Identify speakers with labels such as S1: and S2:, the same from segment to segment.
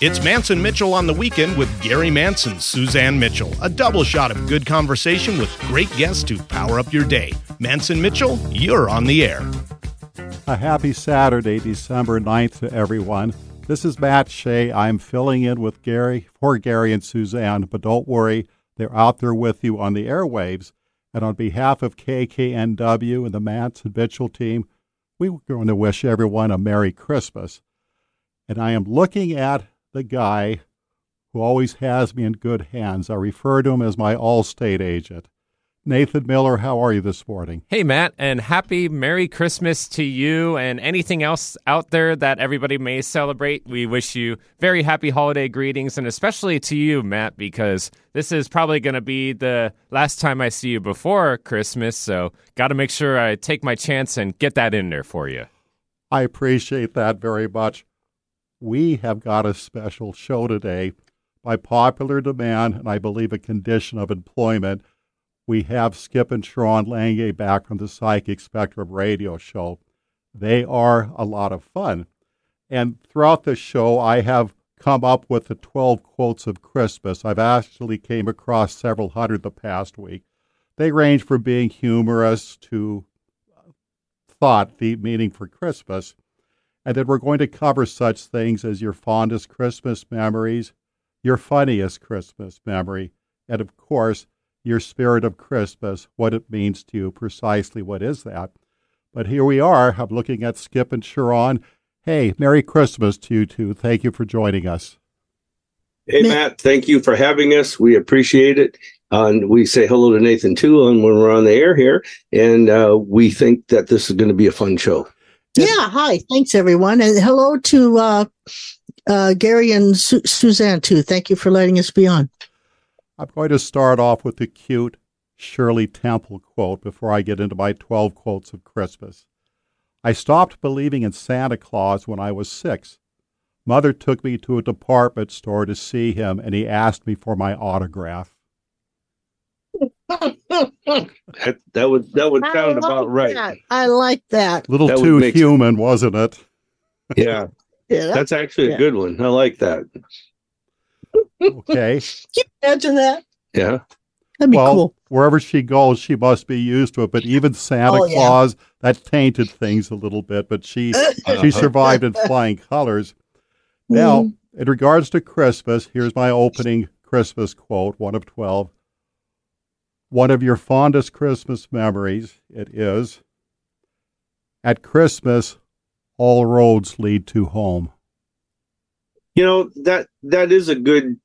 S1: It's Mantz and Mitchell on the weekend with Gary Mantz, Suzanne Mitchell. A double shot of good conversation with great guests to power up your day. Mantz and Mitchell, you're on the air.
S2: A happy Saturday, December 9th to everyone. This is Matt Shea. I'm filling in with Gary for Gary and Suzanne, but don't worry, they're out there with you on the airwaves. And on behalf of KKNW and the Mantz and Mitchell team, we are going to wish everyone a Merry Christmas. And I am looking at the guy who always has me in good hands. I refer to him as my Allstate agent. Nathan Miller, how are you this morning?
S3: Hey, Matt, and happy Merry Christmas to you and anything else out there that everybody may celebrate. We wish you very happy holiday greetings, and especially to you, Matt, because this is probably going to be the last time I see you before Christmas. So, got to make sure I take my chance and get that in there for you.
S2: I appreciate that very much we have got a special show today. By popular demand, and I believe a condition of employment, we have Skip and Sha'ron Leingang back from the Psychic Spectrum radio show. They are a lot of fun. And throughout the show, I have come up with the 12 quotes of Christmas. I've actually came across several hundred the past week. They range from being humorous to thought, the meaning for Christmas. And then we're going to cover such things as your fondest Christmas memories, your funniest Christmas memory, and of course, your spirit of Christmas, what it means to you, precisely what is that. But here we are. I'm looking at Skip and Sha'ron. Hey, Merry Christmas to you two. Thank you for joining us.
S4: Hey, Matt, thank you for having us. We appreciate it. Uh, and we say hello to Nathan too and when we're on the air here. And uh, we think that this is going to be a fun show.
S5: Yeah. Hi. Thanks, everyone. And hello to uh, uh, Gary and Su- Suzanne, too. Thank you for letting us be on.
S2: I'm going to start off with the cute Shirley Temple quote before I get into my 12 quotes of Christmas. I stopped believing in Santa Claus when I was six. Mother took me to a department store to see him, and he asked me for my autograph.
S4: that, that would that would sound about right.
S5: That. I like that.
S2: A little that too human, sense. wasn't it?
S4: Yeah. yeah, that's, that's actually yeah. a good one. I like that.
S2: Okay.
S5: Can you imagine that?
S4: Yeah.
S5: That'd be
S2: well,
S5: cool.
S2: Wherever she goes, she must be used to it. But even Santa oh, Claus, yeah. that tainted things a little bit. But she she survived in flying colors. Now, mm. in regards to Christmas, here's my opening Christmas quote, one of twelve one of your fondest Christmas memories. It is. At Christmas, all roads lead to home.
S4: You know that that is a good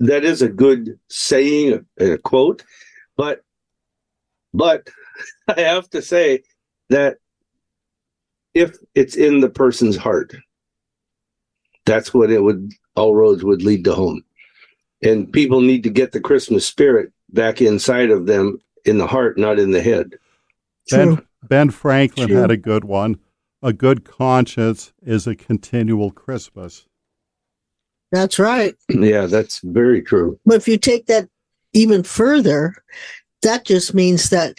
S4: that is a good saying, a, a quote, but but I have to say that if it's in the person's heart, that's what it would all roads would lead to home. And people need to get the Christmas spirit back inside of them in the heart, not in the head.
S2: Ben, ben Franklin True. had a good one. A good conscience is a continual Christmas.
S5: That's right.
S4: Yeah, that's very true.
S5: But if you take that even further, that just means that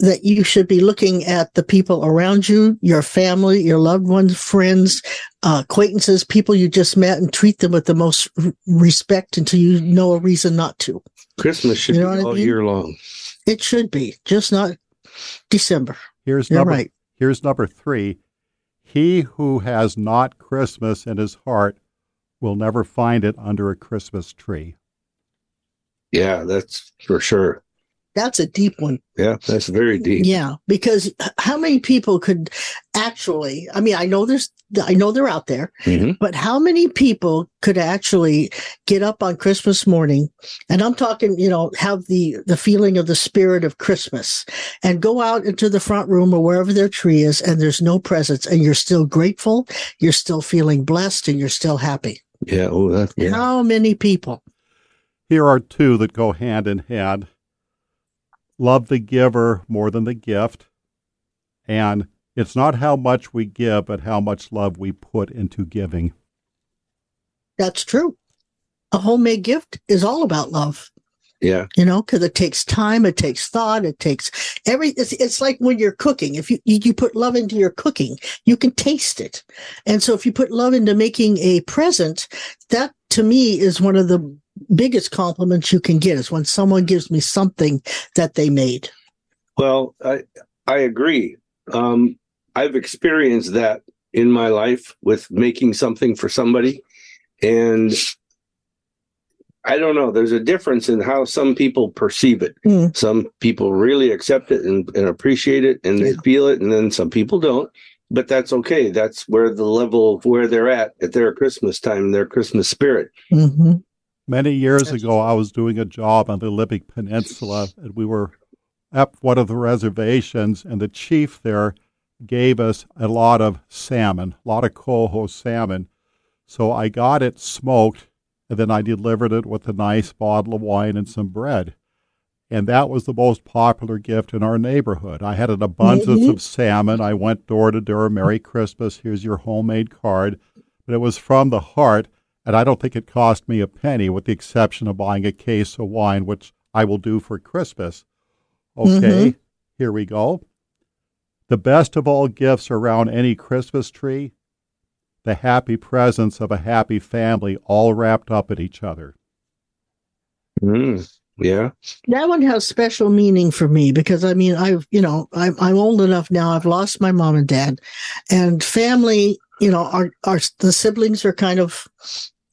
S5: that you should be looking at the people around you, your family, your loved ones, friends, uh, acquaintances, people you just met, and treat them with the most respect until you know a reason not to.
S4: Christmas should you know be all I mean? year long.
S5: It should be, just not December.
S2: Here's You're number, right. Here's number three. He who has not Christmas in his heart will never find it under a Christmas tree.
S4: Yeah, that's for sure.
S5: That's a deep one.
S4: Yeah, that's very deep.
S5: Yeah, because how many people could actually? I mean, I know there's, I know they're out there, mm-hmm. but how many people could actually get up on Christmas morning, and I'm talking, you know, have the the feeling of the spirit of Christmas, and go out into the front room or wherever their tree is, and there's no presents, and you're still grateful, you're still feeling blessed, and you're still happy.
S4: Yeah. Oh, that, yeah.
S5: How many people?
S2: Here are two that go hand in hand love the giver more than the gift. And it's not how much we give, but how much love we put into giving.
S5: That's true. A homemade gift is all about love.
S4: Yeah.
S5: You know, because it takes time, it takes thought, it takes every. It's, it's like when you're cooking. If you you put love into your cooking, you can taste it. And so, if you put love into making a present, that to me is one of the biggest compliments you can get is when someone gives me something that they made.
S4: Well, I I agree. Um, I've experienced that in my life with making something for somebody, and I don't know. There's a difference in how some people perceive it.
S5: Mm.
S4: Some people really accept it and, and appreciate it and they feel it, and then some people don't. But that's okay. That's where the level of where they're at at their Christmas time, their Christmas spirit.
S5: hmm
S2: Many years ago, I was doing a job on the Olympic Peninsula, and we were at one of the reservations, and the chief there gave us a lot of salmon, a lot of coho salmon. So I got it smoked, and then I delivered it with a nice bottle of wine and some bread. And that was the most popular gift in our neighborhood. I had an abundance
S5: Mhm.
S2: of salmon. I went door to door, Merry Christmas, here's your homemade card. But it was from the heart, and I don't think it cost me a penny, with the exception of buying a case of wine, which I will do for Christmas. Okay, here we go. The best of all gifts around any Christmas tree the happy presence of a happy family all wrapped up in each other.
S4: Mm, yeah.
S5: That one has special meaning for me because I mean, I've, you know, I'm, I'm old enough now. I've lost my mom and dad and family, you know, our, our, the siblings are kind of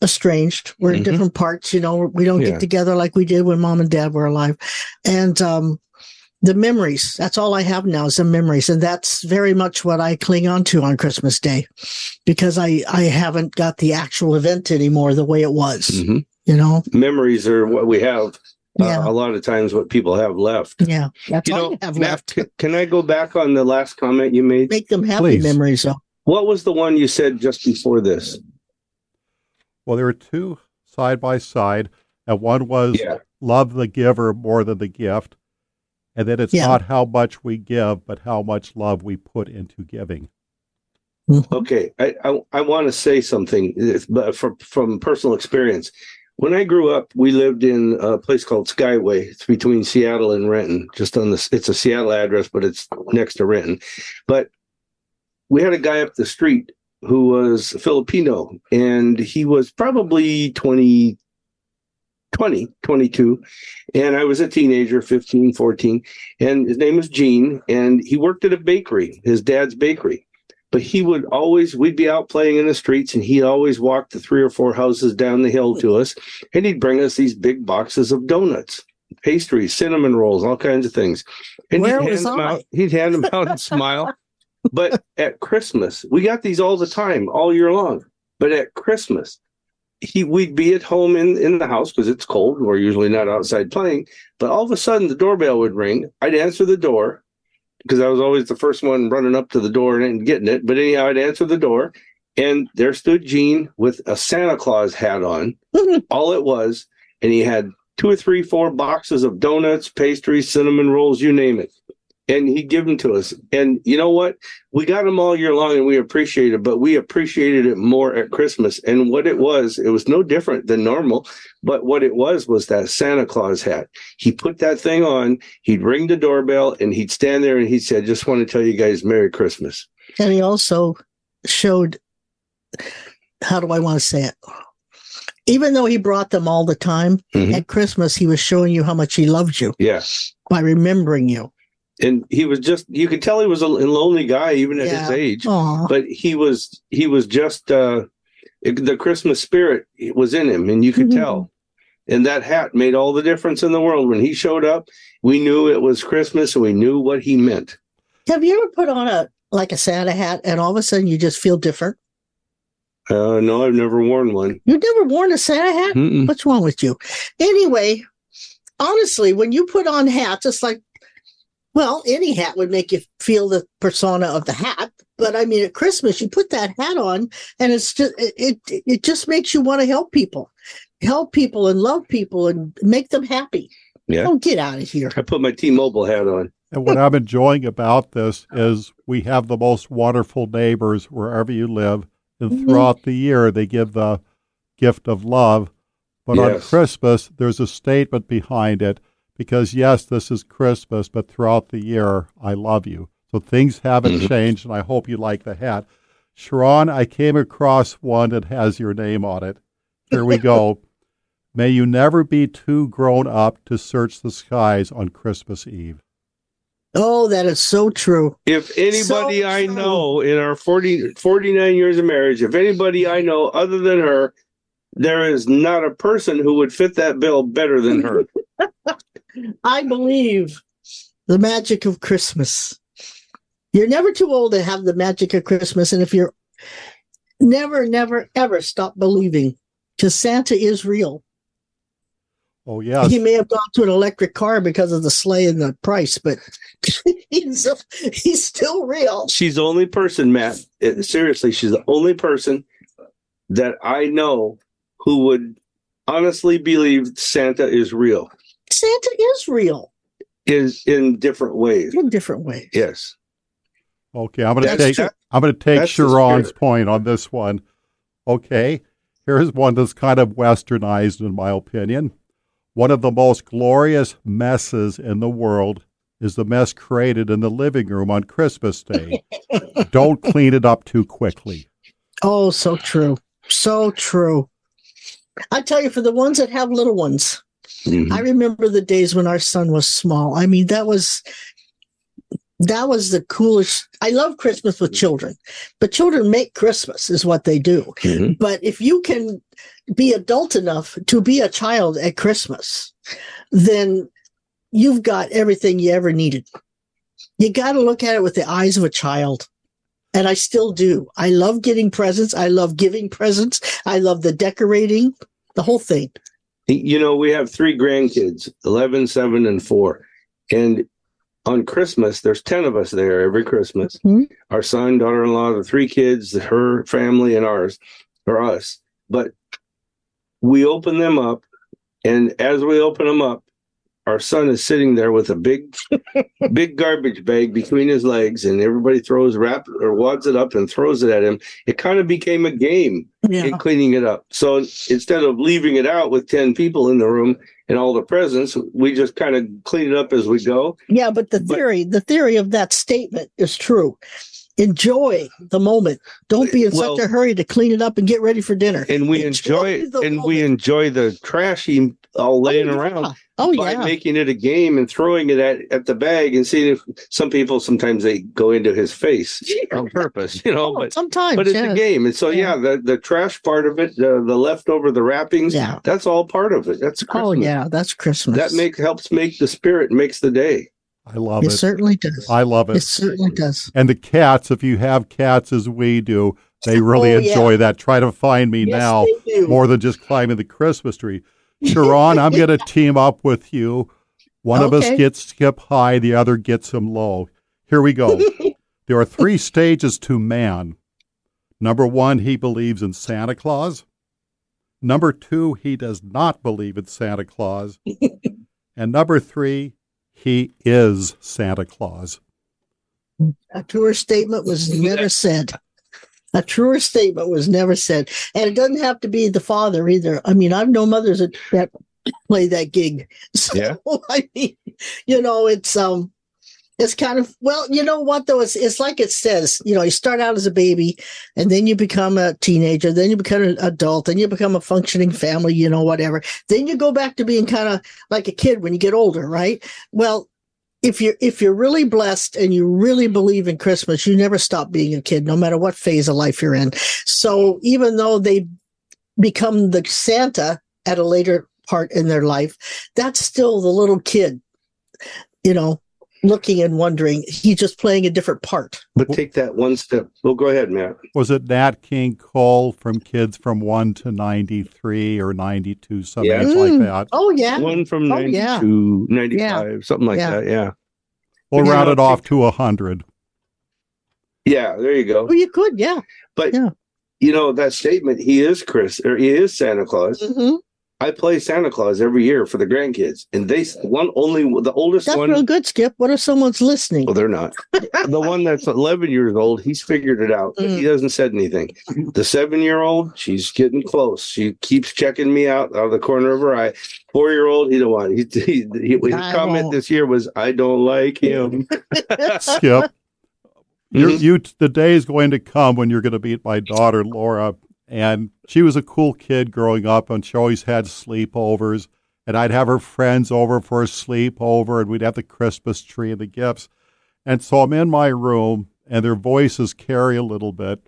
S5: estranged. We're in
S4: Mhm.
S5: different parts, you know, we don't
S4: Yeah.
S5: get together like we did when mom and dad were alive. And, um, the memories, that's all I have now is the memories. And that's very much what I cling on to on Christmas Day because I, I haven't got the actual event anymore the way it was,
S4: hmm
S5: you know?
S4: Memories are what we have.
S5: Yeah.
S4: Uh, a lot of times, what people have left.
S5: Yeah. That's
S4: You
S5: all
S4: know,
S5: I have
S4: Matt,
S5: left.
S4: can, can I go back on the last comment you made?
S5: make them happy
S2: Please.
S5: memories though.
S4: What was the one you said just before this?
S2: Well, there were two side by side, and one was
S4: Yeah.
S2: love the giver more than the gift. And that it's
S5: Yeah.
S2: not how much we give, but how much love we put into giving.
S5: Mhm.
S4: Okay, I I, I want to say something, but from from personal experience. When I grew up, we lived in a place called Skyway. It's between Seattle and Renton. Just on the, it's a Seattle address, but it's next to Renton. But we had a guy up the street who was Filipino, and he was probably 20, 20, 22. And I was a teenager, 15, 14. And his name was Gene, and he worked at a bakery, his dad's bakery but he would always we'd be out playing in the streets and he'd always walk the three or four houses down the hill to us and he'd bring us these big boxes of donuts pastries cinnamon rolls all kinds of things and
S5: Where
S4: he'd, hand them
S5: I?
S4: out, he'd hand them out and smile but at christmas we got these all the time all year long but at christmas he we'd be at home in in the house because it's cold we're usually not outside playing but all of a sudden the doorbell would ring i'd answer the door because I was always the first one running up to the door and getting it. But anyhow, I'd answer the door, and there stood Gene with a Santa Claus hat on. all it was, and he had two or three, four boxes of donuts, pastries, cinnamon rolls, you name it. And he'd give them to us. And you know what? We got them all year long and we appreciate it, but we appreciated it more at Christmas. And what it was, it was no different than normal. But what it was was that Santa Claus hat. He put that thing on, he'd ring the doorbell, and he'd stand there and he said, Just want to tell you guys Merry Christmas.
S5: And he also showed how do I want to say it? Even though he brought them all the time,
S4: Mhm.
S5: at Christmas he was showing you how much he loved you
S4: Yes.
S5: by remembering you.
S4: And he was just you could tell he was a lonely guy even at his age.
S5: Aw.
S4: But he was he was just uh the Christmas spirit was in him and you could
S5: Mhm.
S4: tell. And that hat made all the difference in the world. When he showed up, we knew it was Christmas and we knew what he meant.
S5: Have you ever put on a like a Santa hat and all of a sudden you just feel different?
S4: Uh, no, I've never worn one.
S5: You've never worn a Santa hat?
S4: Mm-mm.
S5: What's wrong with you? Anyway, honestly, when you put on hats, it's like, well, any hat would make you feel the persona of the hat. But I mean, at Christmas, you put that hat on, and it's just it it, it just makes you want to help people, help people, and love people, and make them happy.
S4: Yeah.
S5: Don't get out of here.
S4: I put my T-Mobile hat on.
S2: And what I'm enjoying about this is we have the most wonderful neighbors wherever you live. And
S5: Mhm.
S2: throughout the year, they give the gift of love. But on Christmas, there's a statement behind it because, yes, this is Christmas, but throughout the year, I love you. So things haven't
S4: Mhm.
S2: changed, and I hope you like the hat. Sha'ron, I came across one that has your name on it. Here we go. May you never be too grown up to search the skies on Christmas Eve.
S5: Oh, that is so true.
S4: If anybody
S5: So
S4: I
S5: true.
S4: know in our 40, 49 years of marriage, if anybody I know other than her, there is not a person who would fit that bill better than her.
S5: I believe the magic of Christmas. You're never too old to have the magic of Christmas. And if you're never, never, ever stop believing because Santa is real.
S2: Oh, yeah.
S5: He may have gone to an electric car because of the sleigh and the price, but he's, he's still real.
S4: she's the only person, Matt. eh, seriously, she's the only person that I know who would honestly believe Santa is real.
S5: Santa is real
S4: Is in different ways.
S5: in different ways.
S4: Yes.
S2: Okay, I'm going to take
S4: that-
S2: I'm going to take Sha'ron's point on this one. Okay, here's one that's kind of westernized in my opinion. One of the most glorious messes in the world is the mess created in the living room on Christmas Day. Don't clean it up too quickly.
S5: Oh, so true. So true. I tell you, for the ones that have little ones,
S4: Mhm.
S5: I remember the days when our son was small. I mean, that was that was the coolest. I love Christmas with children, but children make Christmas is what they do.
S4: Mhm.
S5: But if you can be adult enough to be a child at Christmas, then you've got everything you ever needed. You got to look at it with the eyes of a child. And I still do. I love getting presents. I love giving presents. I love the decorating, the whole thing.
S4: You know, we have three grandkids 11, 7, and 4. And on Christmas, there's 10 of us there every Christmas.
S5: Mhm.
S4: Our son, daughter in law, the three kids, her family, and ours, or us. But we open them up. And as we open them up, our son is sitting there with a big, big garbage bag between his legs, and everybody throws wrap or wads it up and throws it at him. It kind of became a game
S5: Yeah.
S4: in cleaning it up. So instead of leaving it out with 10 people in the room and all the presents, we just kind of clean it up as we go.
S5: Yeah, but the
S4: But-
S5: theory, the theory of that statement is true. Enjoy the moment. Don't be in
S4: Well-
S5: such a hurry to clean it up and get ready for dinner.
S4: And we enjoy
S5: the
S4: and we enjoy the trashy all oh, laying
S5: oh, yeah.
S4: around
S5: Oh
S4: by
S5: yeah.
S4: making it a game and throwing it at, at the bag and seeing if some people sometimes they go into his face on purpose, you know,
S5: Oh,
S4: but
S5: sometimes,
S4: but it's
S5: yeah.
S4: a game. And so yeah, the, the trash part of it, the, the leftover, the wrappings,
S5: Yeah.
S4: that's all part of it. That's oh, Christmas.
S5: Oh yeah, that's Christmas.
S4: That makes helps make the spirit, makes the day.
S2: I love
S5: it
S2: it.
S5: certainly does.
S2: I love
S5: It
S2: it.
S5: certainly does.
S2: And the cats, if you have cats as we do, they oh, really
S5: Oh, yeah.
S2: enjoy that. Try to find me
S5: Yes,
S2: now more than just climbing the Christmas tree. Sha'ron, I'm going to team up with you. One of us gets skip high, the other gets him low. Here we go. there are three stages to man. Number one, he believes in Santa Claus. Number two, he does not believe in Santa Claus. and number three, he is Santa Claus.
S5: A truer statement was never said. A truer statement was never said. And it doesn't have to be the father either. I mean, I've known mothers that, that play that gig. So,
S4: Yeah.
S5: I mean, you know, it's, um, it's kind of well, you know what though? It's it's like it says, you know, you start out as a baby and then you become a teenager, then you become an adult, then you become a functioning family, you know, whatever. Then you go back to being kind of like a kid when you get older, right? Well, if you're if you're really blessed and you really believe in Christmas, you never stop being a kid, no matter what phase of life you're in. So even though they become the Santa at a later part in their life, that's still the little kid, you know, looking and wondering. He's just playing a different part.
S4: But take that one step. Well, go ahead, Matt.
S2: Was it Nat King Cole from kids from 1 to 93 or 92, something
S4: Yeah.
S2: like
S5: Mm.
S2: that?
S5: Oh yeah.
S4: One from
S5: Oh,
S4: 92,
S5: yeah.
S4: 95, something like
S5: Yeah.
S4: that. Yeah.
S2: We'll
S4: Yeah.
S2: round it off to 100.
S4: Yeah, there you go.
S5: Oh, you could, yeah.
S4: But
S5: Yeah.
S4: you know that statement. He is Chris, or he is Santa Claus.
S5: hmm
S4: I play Santa Claus every year for the grandkids, and they one only the oldest
S5: That's
S4: one.
S5: real good, Skip. What if someone's listening?
S4: Well, they're not. the one that's 11 years old, he's figured it out, but he
S5: Mm.
S4: doesn't said anything. The seven year old, she's getting close. She keeps checking me out out of the corner of her eye. Four year old, he don't want. He, he, he, his
S5: I
S4: comment
S5: won't.
S4: this year was, "I don't like him."
S2: Skip. You,
S4: Mhm.
S2: you, the day is going to come when you're going to meet my daughter Laura, and she was a cool kid growing up, and she always had sleepovers, and I'd have her friends over for a sleepover, and we'd have the Christmas tree and the gifts, and so I'm in my room, and their voices carry a little bit.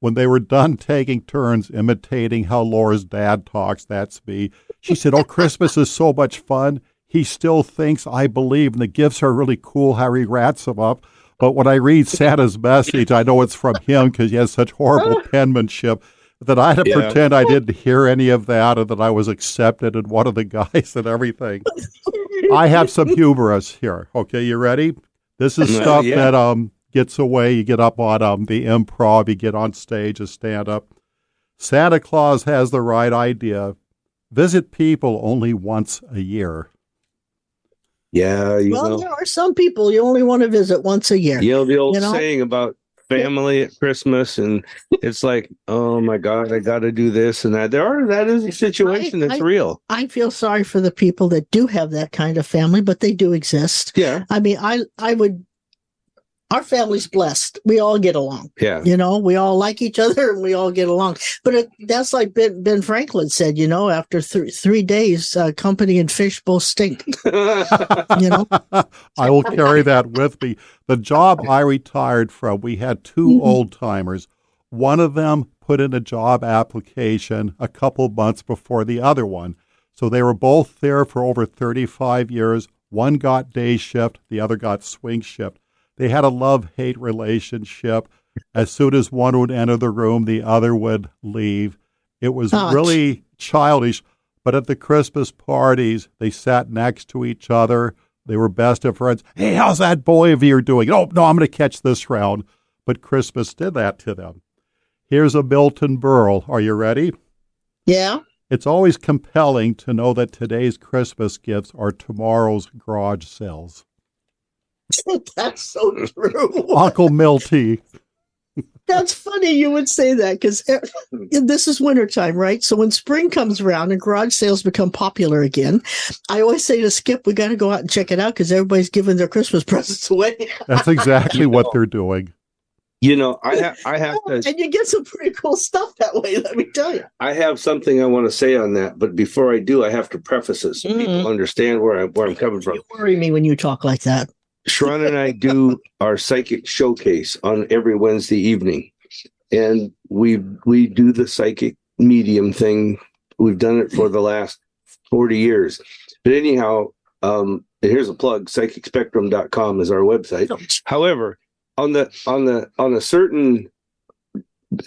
S2: When they were done taking turns imitating how Laura's dad talks, that's me. She said, "Oh, Christmas is so much fun." He still thinks I believe, and the gifts are really cool. How he rats them up. But when I read Santa's message, I know it's from him because he has such horrible penmanship that I had to
S4: Yeah.
S2: pretend I didn't hear any of that and that I was accepted and one of the guys and everything. I have some humorous here. Okay, you ready? This is
S4: Uh,
S2: stuff
S4: yeah.
S2: that um gets away. You get up on um the improv, you get on stage and stand up. Santa Claus has the right idea. Visit people only once a year.
S4: Yeah, you
S5: well,
S4: know,
S5: there are some people you only want to visit once a year.
S4: you know the old
S5: You know?
S4: saying about family at Christmas, and it's like, oh my God, I got to do this and that. There are that is a situation
S5: I-
S4: that's
S5: I-
S4: real.
S5: I feel sorry for the people that do have that kind of family, but they do exist.
S4: Yeah,
S5: I mean, I I would. Our family's blessed. We all get along.
S4: yeah.
S5: You know, we all like each other and we all get along. But it, that's like Ben, ben Franklin said. You know, after th- three days, uh, company and fish both stink. You know,
S2: I will carry that with me. The job I retired from, we had 2
S5: Mhm.
S2: old timers. One of them put in a job application a couple months before the other one. So they were both there for over 35 years. One got day shift, the other got swing shift. They had a love hate relationship. As soon as one would enter the room, the other would leave. It was really childish. But at the Christmas parties, they sat next to each other. They were best of friends. Hey, how's that boy of yours doing? Oh, no, I'm going to catch this round. But Christmas did that to them. Here's a Milton Berle. Are you ready?
S5: yeah.
S2: It's always compelling to know that today's Christmas gifts are tomorrow's garage sales.
S5: That's so true.
S2: Uncle Milty.
S5: That's funny you would say that because this is wintertime, right? So when spring comes around and garage sales become popular again, I always say to Skip, we got to go out and check it out because everybody's giving their Christmas presents away.
S2: That's exactly what they're doing.
S4: You know, I have I have to
S5: and you get some pretty cool stuff that way, let me tell you.
S4: I have something I want to say on that, but before I do, I have to preface it so
S5: Mhm.
S4: people understand where I where I'm coming from.
S5: You worry me when you talk like that.
S4: Sha'ron and I do our psychic showcase on every Wednesday evening, and we we do the psychic medium thing. We've done it for the last forty years. But anyhow, um, here's a plug: psychicspectrum.com is our website. However, on the on the on a certain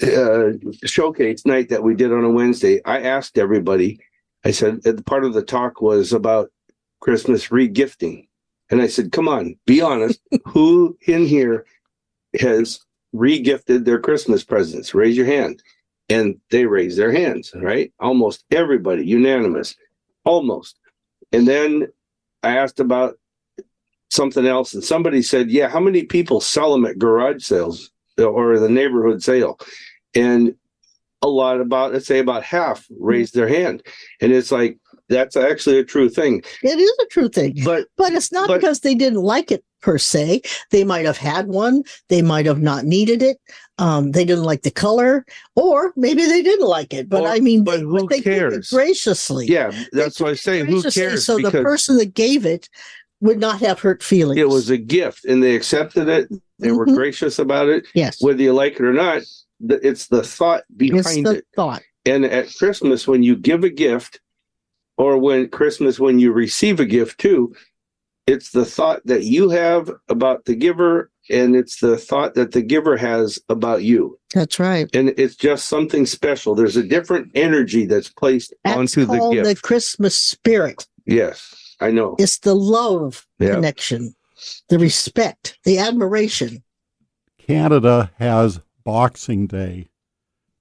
S4: uh, showcase night that we did on a Wednesday, I asked everybody. I said uh, part of the talk was about Christmas regifting, and I said, "Come on, be honest. who in here has regifted their Christmas presents? Raise your hand." And they raised their hands. Right, almost everybody, unanimous, almost. And then I asked about something else, and somebody said, "Yeah, how many people sell them at garage sales uh, or the neighborhood sale?" And a lot about let's say about half raised their hand, and it's like that's actually a true thing.
S5: It is a true thing.
S4: But
S5: But it's not
S4: But-
S5: because they didn't like it per se. They might have had one. They might have not needed it. Um, they didn't like the color, or maybe they didn't like it. But
S4: Or-
S5: I mean,
S4: but who
S5: they
S4: cares?
S5: graciously.
S4: yeah, that's what I say. Who cares?
S5: So the person that gave it would not have hurt feelings.
S4: it was a gift, and they accepted it. They were
S5: Mhm.
S4: gracious about it,
S5: yes.
S4: whether you like it or not. It's the thought
S5: It's
S4: behind
S5: the
S4: it.
S5: thought.
S4: And at Christmas, when you give a gift, or when Christmas, when you receive a gift too, it's the thought that you have about the giver, and it's the thought that the giver has about you.
S5: That's right.
S4: And it's just something special. There's a different energy that's placed
S5: That's
S4: onto the
S5: called
S4: gift.
S5: the Christmas spirit.
S4: yes, I know.
S5: It's the love
S4: Yeah.
S5: connection, the respect, the admiration.
S2: Canada has Boxing Day.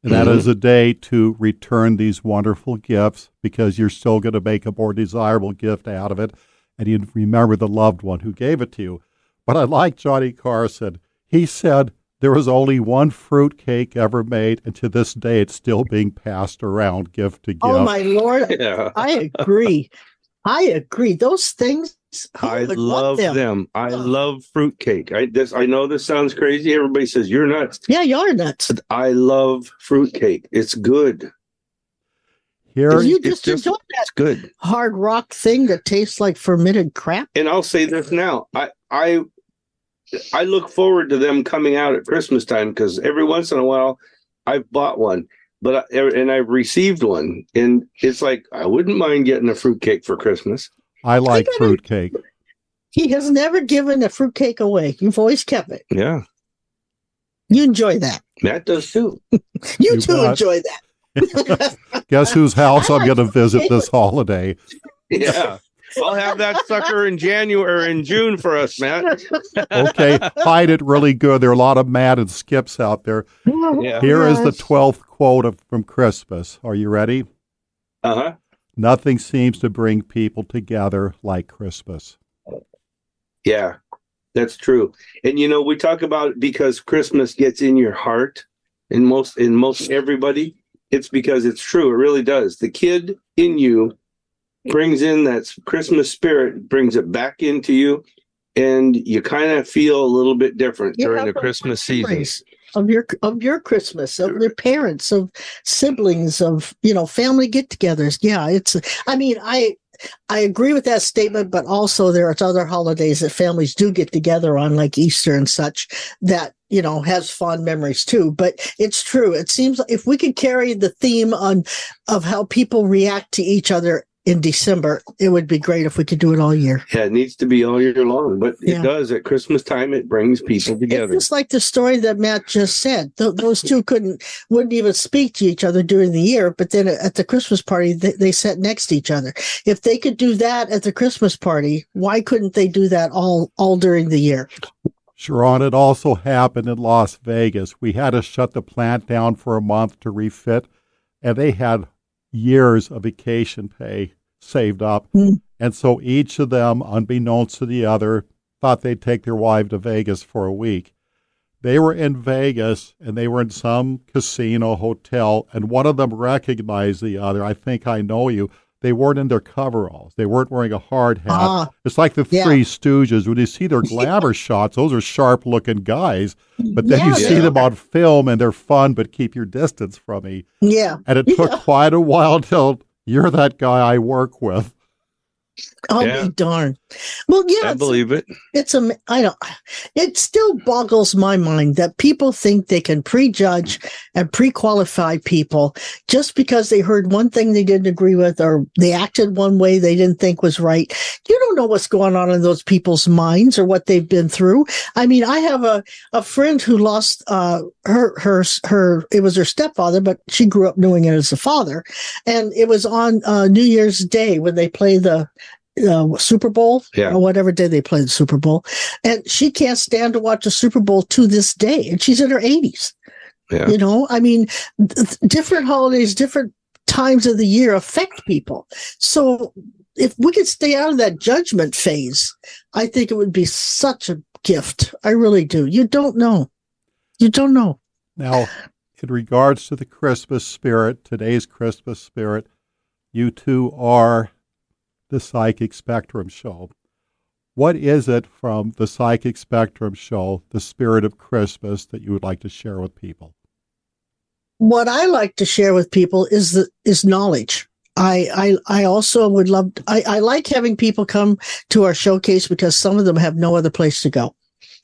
S2: And that is mm-hmm. a day to return these wonderful gifts because you're still going to make a more desirable gift out of it. And you remember the loved one who gave it to you. But I like Johnny Carson. He said there was only one fruit cake ever made, and to this day it's still being passed around gift to oh, gift.
S5: Oh my lord.
S4: Yeah.
S5: I agree. I agree. Those things who
S4: I
S5: would
S4: love
S5: want
S4: them. I love fruitcake. I this I know this sounds crazy. Everybody says you're nuts.
S5: Yeah, you're nuts.
S4: But I love fruitcake. It's good.
S2: Here,
S5: you just,
S4: just-
S5: enjoy that
S4: It's good.
S5: hard rock thing that tastes like fermented crap.
S4: And I'll say this now. I I I look forward to them coming out at Christmas time because every once in a while I've bought one, but I, and I've received one, and it's like I wouldn't mind getting a fruitcake for Christmas.
S2: I like
S5: gotta-
S2: fruitcake.
S5: He has never given a fruitcake away. You've always kept it.
S4: Yeah,
S5: You enjoy that.
S4: Matt does too.
S5: You,
S2: You
S5: too
S2: bet.
S5: enjoy that.
S2: Guess whose house
S5: I
S2: I'm
S5: like
S2: going to visit
S5: fruitcake.
S2: this holiday?
S4: Yeah. I'll have that sucker in January or in June for us, Matt.
S2: Okay, hide it really good. There are a lot of Matt and Skips out there.
S4: Yeah.
S2: Here is the 12th quote of, from Christmas. Are you ready?
S4: Uh huh.
S2: Nothing seems to bring people together like Christmas.
S4: Yeah, that's true. And you know, we talk about it because Christmas gets in your heart in most in most everybody. It's because it's true. It really does. The kid in you brings in that Christmas spirit, brings it back into you, and you kind of feel a little bit different
S5: You
S4: during the Christmas season.
S5: Of your of your Christmas, of their parents, of siblings, of you know family get-togethers. Yeah, it's. I mean, I I agree with that statement, but also there are other holidays that families do get together on, like Easter and such, that you know has fond memories too. But it's true. It seems if we could carry the theme on of how people react to each other in December, it would be great if we could do it all year.
S4: Yeah, it needs to be all year long, but
S5: Yeah.
S4: it does at Christmas time. It brings people together.
S5: It's just like the story that Matt just said. Th- those two couldn't, wouldn't even speak to each other during the year, but then at the Christmas party, they, they sat next to each other. If they could do that at the Christmas party, why couldn't they do that all, all during the year?
S2: Sha'ron, it also happened in Las Vegas. We had to shut the plant down for a month to refit, and they had years of vacation pay saved up.
S5: Hmm.
S2: And so each of them, unbeknownst to the other, thought they'd take their wife to Vegas for a week. They were in Vegas and they were in some casino hotel, and one of them recognized the other. I think I know you. They weren't in their coveralls. They weren't wearing a hard hat.
S5: Ah,
S2: It's like the
S5: Yeah.
S2: Three Stooges. When you see their glamour shots, those are sharp looking guys. But then you
S5: Yeah,
S2: see
S4: yeah.
S2: them on film and they're fun, but keep your distance from me.
S5: yeah.
S2: And it took quite a while till you're that guy I work with.
S5: I'll
S4: Yeah.
S5: be darned. Well, yeah,
S4: I believe it.
S5: it's a, I don't, it still boggles my mind that people think they can prejudge and pre-qualify people just because they heard one thing they didn't agree with or they acted one way they didn't think was right. You don't know what's going on in those people's minds or what they've been through. I mean, I have a, a friend who lost, uh, her, her, her, it was her stepfather, but she grew up knowing it as a father. And it was on, uh, New Year's Day when they play the, uh, Super Bowl
S4: Yeah.
S5: or whatever day they play the Super Bowl. And she can't stand to watch the Super Bowl to this day. And she's in her 80s.
S4: Yeah.
S5: You know, I mean, th- different holidays, different times of the year affect people. So if we could stay out of that judgment phase, I think it would be such a gift. I really do. You don't know. You don't know.
S2: Now, in regards to the Christmas spirit, today's Christmas spirit, you two are the Psychic Spectrum Show. What is it from the Psychic Spectrum Show, the spirit of Christmas, that you would like to share with people?
S5: what I like to share with people is the is knowledge. I I I also would love I, I like having people come to our showcase because some of them have no other place to go.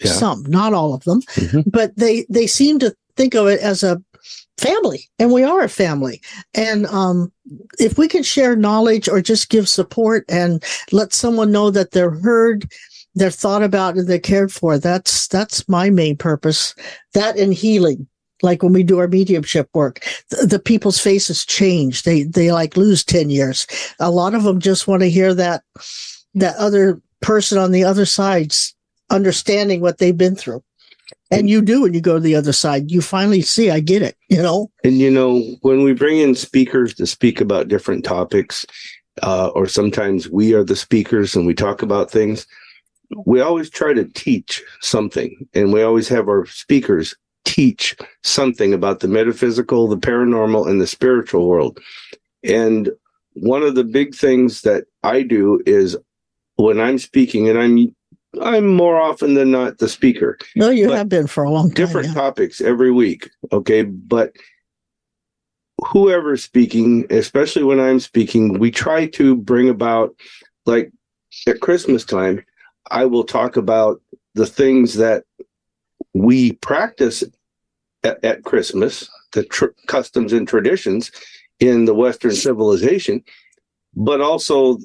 S4: Yeah.
S5: Some, not all of them,
S4: Mhm.
S5: but they they seem to think of it as a family, and we are a family. And um, if we can share knowledge or just give support and let someone know that they're heard, they're thought about, and they're cared for, that's that's my main purpose. That and healing like when we do our mediumship work the, the people's faces change they they like lose 10 years a lot of them just want to hear that that other person on the other side's understanding what they've been through And you do when you go to the other side. You finally see, I get it, you know?
S4: And, you know, when we bring in speakers to speak about different topics, uh, or sometimes we are the speakers and we talk about things, we always try to teach something. And we always have our speakers teach something about the metaphysical, the paranormal, and the spiritual world. And one of the big things that I do is when I'm speaking, and I'm I'm more often than not the speaker.
S5: No, you have been for a long time.
S4: Different
S5: yeah.
S4: topics every week. Okay. But whoever's speaking, especially when I'm speaking, we try to bring about, like at Christmas time, I will talk about the things that we practice at, at Christmas, the tr- customs and traditions in the Western civilization, but also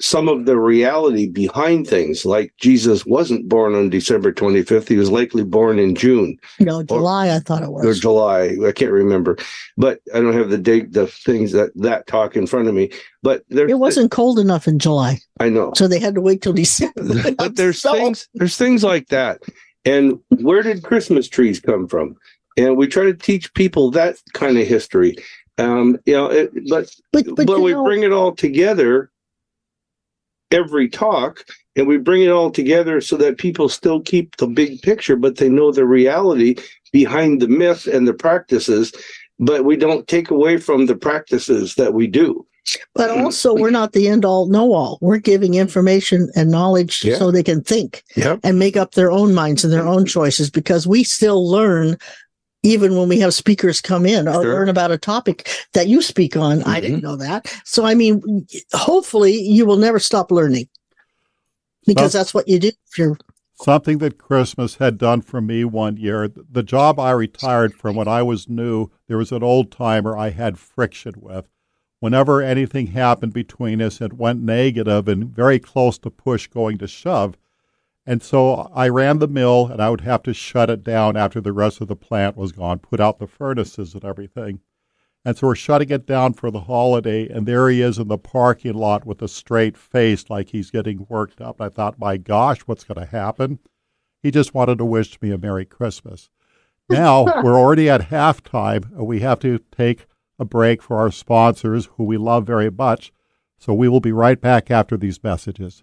S4: some of the reality behind things, like Jesus wasn't born on December 25th. He was likely born in June.
S5: No, July, or, I thought it was.
S4: Or July. I can't remember. But I don't have the date, the things that that talk in front of me. But there,
S5: it wasn't cold enough in July.
S4: I know.
S5: So they had to wait till December.
S4: but there's things, there's things like that. And where did Christmas trees come from? And we try to teach people that kind of history. Um, you know, it, but but, but, but we know, bring it all together every talk and we bring it all together so that people still keep the big picture but they know the reality behind the myth and the practices but we don't take away from the practices that we do.
S5: But mm. also we're not the end all know all we're giving information and knowledge yeah. so they can think and make up their own minds and their mm. own choices because we still learn even when we have speakers come in or sure. learn about a topic that you speak on. Mm-hmm. I didn't know that. So, I mean, hopefully you will never stop learning because that's what you do if you're.
S2: Something that Christmas had done for me one year. The job I retired from when I was new, there was an old timer I had friction with. Whenever anything happened between us, it went negative and very close to push going to shove. And so I ran the mill and I would have to shut it down after the rest of the plant was gone, put out the furnaces and everything. And so we're shutting it down for the holiday, and there he is in the parking lot with a straight face like he's getting worked up. I thought, my gosh, what's going to happen? He just wanted to wish me a Merry Christmas. Now we're already at halftime, and we have to take a break for our sponsors, who we love very much. So we will be right back after these messages.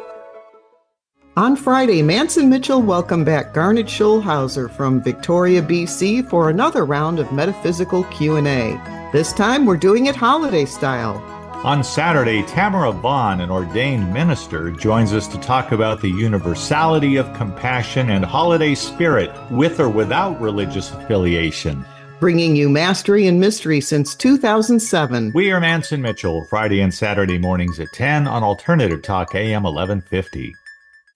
S6: On Friday, Mantz and Mitchell welcomed back Garnet Schulhauser from Victoria, BC for another round of metaphysical Q&A. This time we're doing it holiday style.
S7: On Saturday, Tamara Vaughn, an ordained minister, joins us to talk about the universality of compassion and holiday spirit with or without religious affiliation.
S6: Bringing you mastery and mystery since 2007.
S7: We are Mantz and Mitchell, Friday and Saturday mornings at 10 on Alternative Talk AM 1150.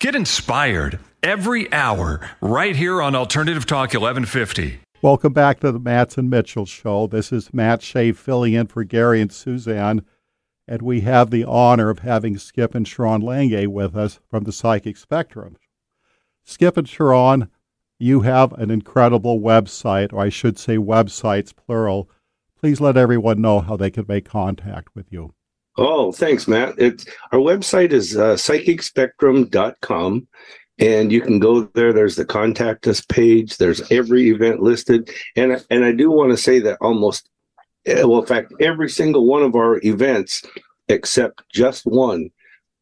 S8: Get inspired every hour right here on Alternative Talk 1150.
S2: Welcome back to the Mantz and Mitchell Show. This is Matt Shea filling in for Gary and Suzanne, and we have the honor of having Skip and Sha'ron Leingang with us from the Psychic Spectrum. Skip and Sharon, you have an incredible website, or I should say websites, plural. Please let everyone know how they can make contact with you.
S4: Oh, thanks, Matt. It's our website is uh, psychicspectrum.com and you can go there. There's the contact us page. There's every event listed. And and i do want to say that almost eh, well in fact every single one of our events except just one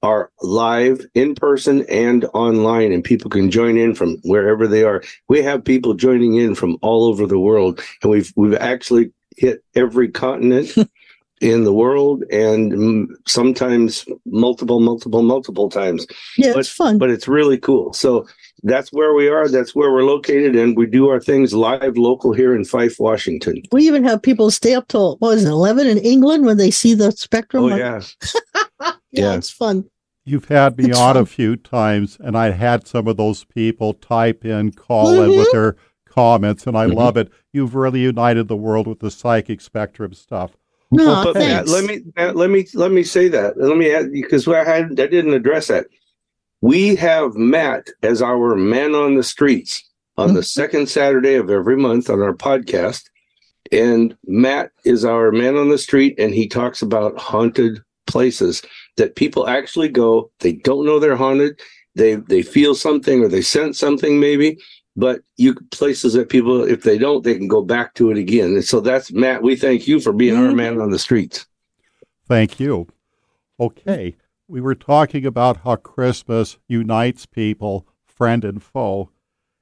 S4: are live in person and online and people can join in from wherever they are. We have people joining in from all over the world and we've we've actually hit every continent in the world and sometimes multiple, multiple, multiple times.
S5: Yeah,
S4: but,
S5: it's fun.
S4: But it's really cool. So that's where we are. That's where we're located. And we do our things live local here in Fife, Washington.
S5: We even have people stay up till, what is it, 11 in England when they see the spectrum?
S4: Oh, yeah.
S5: yeah,
S4: yeah.
S5: it's fun.
S2: You've had me
S5: It's
S2: on
S5: fun.
S2: a few times, and I had some of those people type in, call in
S5: Mm-hmm.
S2: with their comments, and I
S4: Mhm.
S2: love it. You've really united the world with the psychic spectrum stuff.
S5: No,
S4: Well,
S5: thanks.
S4: let me let me let me say that. Let me add because I had I didn't address that. We have Matt as our man on the streets on the mm-hmm. second Saturday of every month on our podcast. And Matt is our man on the street, and he talks about haunted places that people actually go. They don't know they're haunted. They they feel something or they sense something maybe, but you places that people if they don't they can go back to it again. And so that's Matt. We thank you for being our
S5: Mhm.
S4: man on the streets.
S2: Thank you. Okay, we were talking about how Christmas unites people, friend and foe.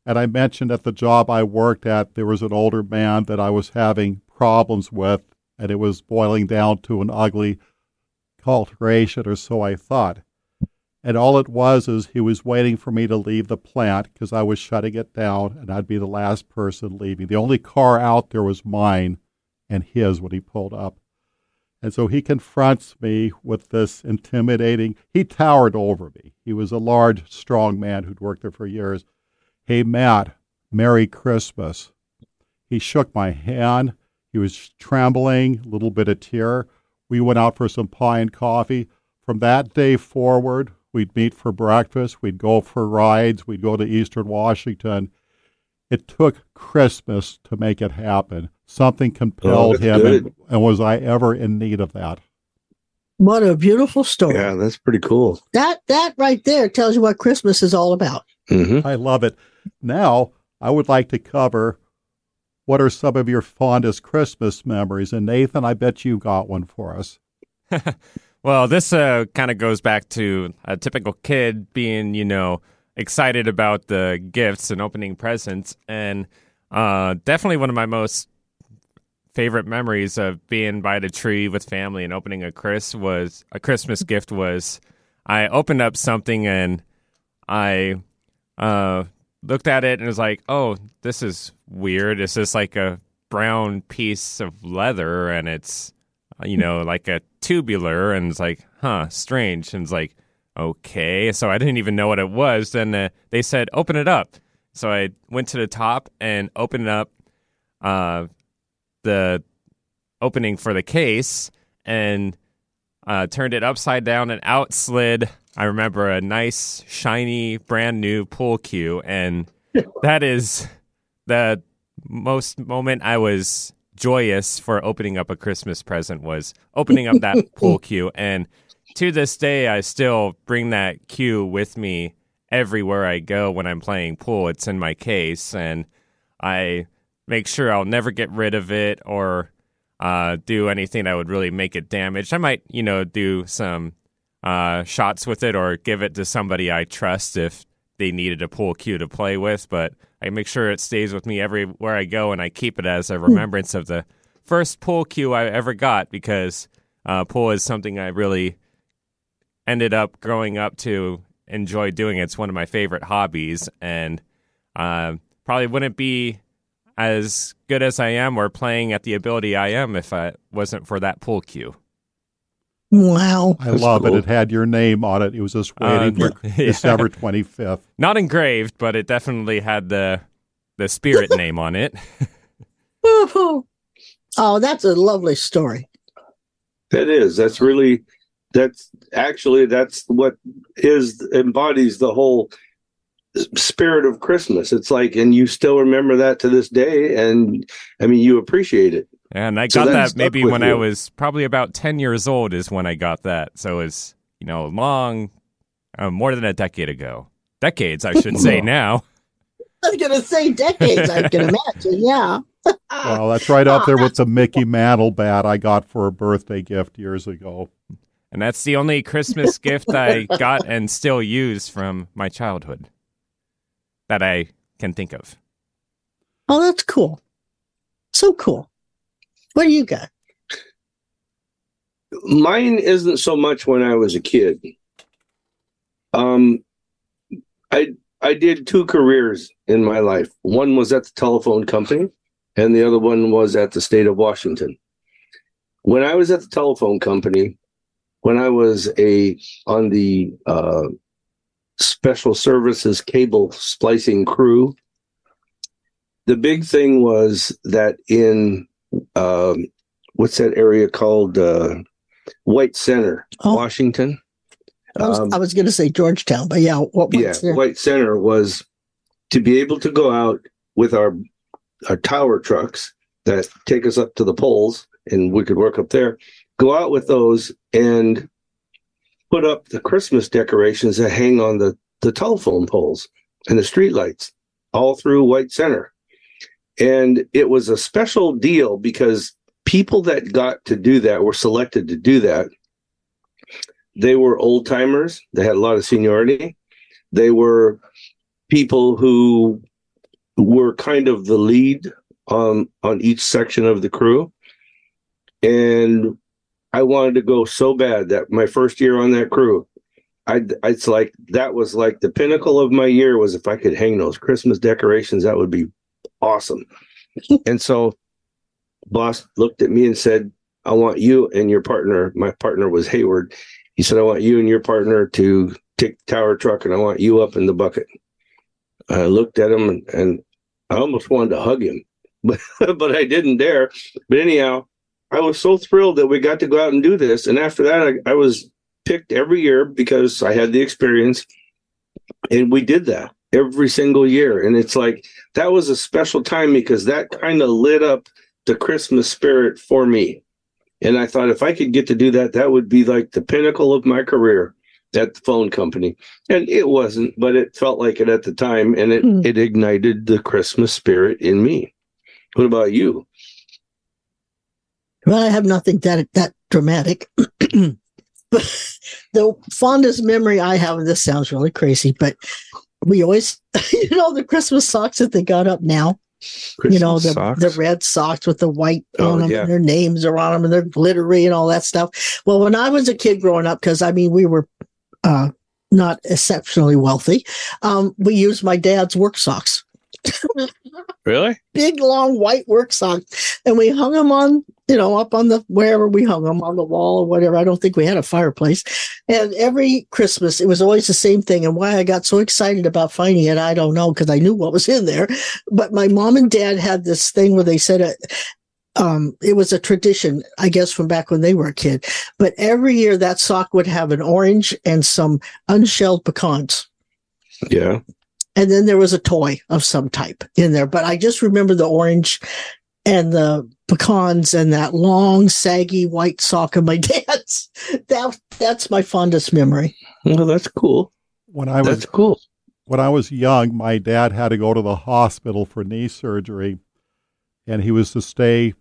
S2: And I mentioned at the job I worked at, there was an older man that I was having problems with, and it was boiling down to an ugly alteration, or so I thought. And all it was is he was waiting for me to leave the plant because I was shutting it down and I'd be the last person leaving. The only car out there was mine and his when he pulled up. And so he confronts me with this intimidating. He towered over me. He was a large, strong man who'd worked there for years. Hey, Matt, Merry Christmas. He shook my hand. He was trembling, a little bit of tear. We went out for some pie and coffee. From that day forward, we'd meet for breakfast. We'd go for rides. We'd go to Eastern Washington. It took Christmas to make it happen. Something compelled
S4: that's
S2: him, and, and was I ever in need of that?
S5: What a beautiful story.
S4: Yeah, that's pretty cool.
S5: That that right there tells you what Christmas is all about.
S4: hmm
S2: I love it. Now, I would like to cover what are some of your fondest Christmas memories. And Nathan, I bet you got one for us.
S3: Well, this uh, kind of goes back to a typical kid being, you know, excited about the gifts and opening presents. And uh, definitely one of my most favorite memories of being by the tree with family and opening a Chris was a Christmas gift was I opened up something and I uh, looked at it and was like, oh, this is weird. It's just like a brown piece of leather and it's you know, like a tubular, and it's like, huh, strange. And it's like, okay. So I didn't even know what it was. Then uh, they said, open it up. So I went to the top and opened up uh, the opening for the case and uh, turned it upside down and out slid. I remember a nice, shiny, brand new pool cue. And that is the most moment I was joyous for opening up a Christmas present was opening up that pool cue. And to this day, I still bring that cue with me everywhere I go when I'm playing pool. It's in my case, and I make sure I'll never get rid of it or uh, do anything that would really make it damaged. I might, you know, do some uh, shots with it or give it to somebody I trust if they needed a pool cue to play with, but I make sure it stays with me everywhere I go, and I keep it as a remembrance of the first pool cue I ever got because uh, pool is something I really ended up growing up to enjoy doing. It's one of my favorite hobbies, and uh, probably wouldn't be as good as I am or playing at the ability I am if I wasn't for that pool cue.
S5: Wow.
S2: I love cool. it. It had your name on it. It was just waiting uh, for yeah. December 25th.
S3: Not engraved, but it definitely had the the spirit name on it.
S5: oh, that's a lovely story.
S4: That is. That's really that's actually that's what is embodies the whole spirit of Christmas. It's like, and you still remember that to this day, and I mean, you appreciate it.
S3: And I got so that maybe when you. I was probably about ten years old is when I got that. So it's you know long, uh, more than a decade ago, decades I should say now.
S5: I was gonna say decades. I can imagine. Yeah.
S2: well, that's right up there with the Mickey Mantle bat I got for a birthday gift years ago.
S3: And that's the only Christmas gift I got and still use from my childhood that I can think of.
S5: Oh, that's cool. So cool. What do you got?
S4: Mine isn't so much when I was a kid. Um, I I did two careers in my life. One was at the telephone company, and the other one was at the state of Washington. When I was at the telephone company, when I was a on the uh, special services cable splicing crew, the big thing was that in um, what's that area called uh, White Center, oh. Washington.
S5: I was, um, was going to say Georgetown, but yeah, what
S4: yeah, there? White Center was to be able to go out with our our tower trucks that take us up to the poles, and we could work up there go out with those and put up the Christmas decorations that hang on the, the telephone poles and the street lights all through White Center. And it was a special deal because people that got to do that were selected to do that. They were old timers, they had a lot of seniority. They were people who were kind of the lead on on each section of the crew. And I wanted to go so bad that my first year on that crew, I it's like that was like the pinnacle of my year was if I could hang those Christmas decorations, that would be awesome. and so boss looked at me and said, I want you and your partner, my partner was Hayward. He said, I want you and your partner to take the tower truck and I want you up in the bucket. I looked at him and, and I almost wanted to hug him, but but I didn't dare. But anyhow, I was so thrilled that we got to go out and do this. And after that, I, I was picked every year because I had the experience. And we did that every single year. And it's like that was a special time because that kind of lit up the Christmas spirit for me. And I thought if I could get to do that, that would be like the pinnacle of my career at the phone company. And it wasn't, but it felt like it at the time. And it, mm. it ignited the Christmas spirit in me. What about you?
S5: Well, I have nothing that that dramatic. but the fondest memory I have, and this sounds really crazy, but we always, you know, the Christmas socks that they got up now. Christmas you know the socks? the red socks with the white oh, on them, yeah. and their names are on them, and they're glittery and all that stuff. Well, when I was a kid growing up, because I mean we were uh, not exceptionally wealthy, um, we used my dad's work socks.
S3: really?
S5: Big long white work socks, and we hung them on you know, up on the wherever we hung them on the wall or whatever. I don't think we had a fireplace. And every Christmas, it was always the same thing. And why I got so excited about finding it, I don't know, because I knew what was in there. But my mom and dad had this thing where they said it. Um, it was a tradition, I guess, from back when they were a kid. But every year that sock would have an orange and some unshelled pecans.
S4: Yeah.
S5: And then there was a toy of some type in there. But I just remember the orange and the pecans and that long, saggy white sock of my dad's. That that's my fondest memory.
S4: Well, that's cool.
S2: When I was
S4: that's cool.
S2: When I was young, my dad had to go to the hospital for knee surgery, and he was to stay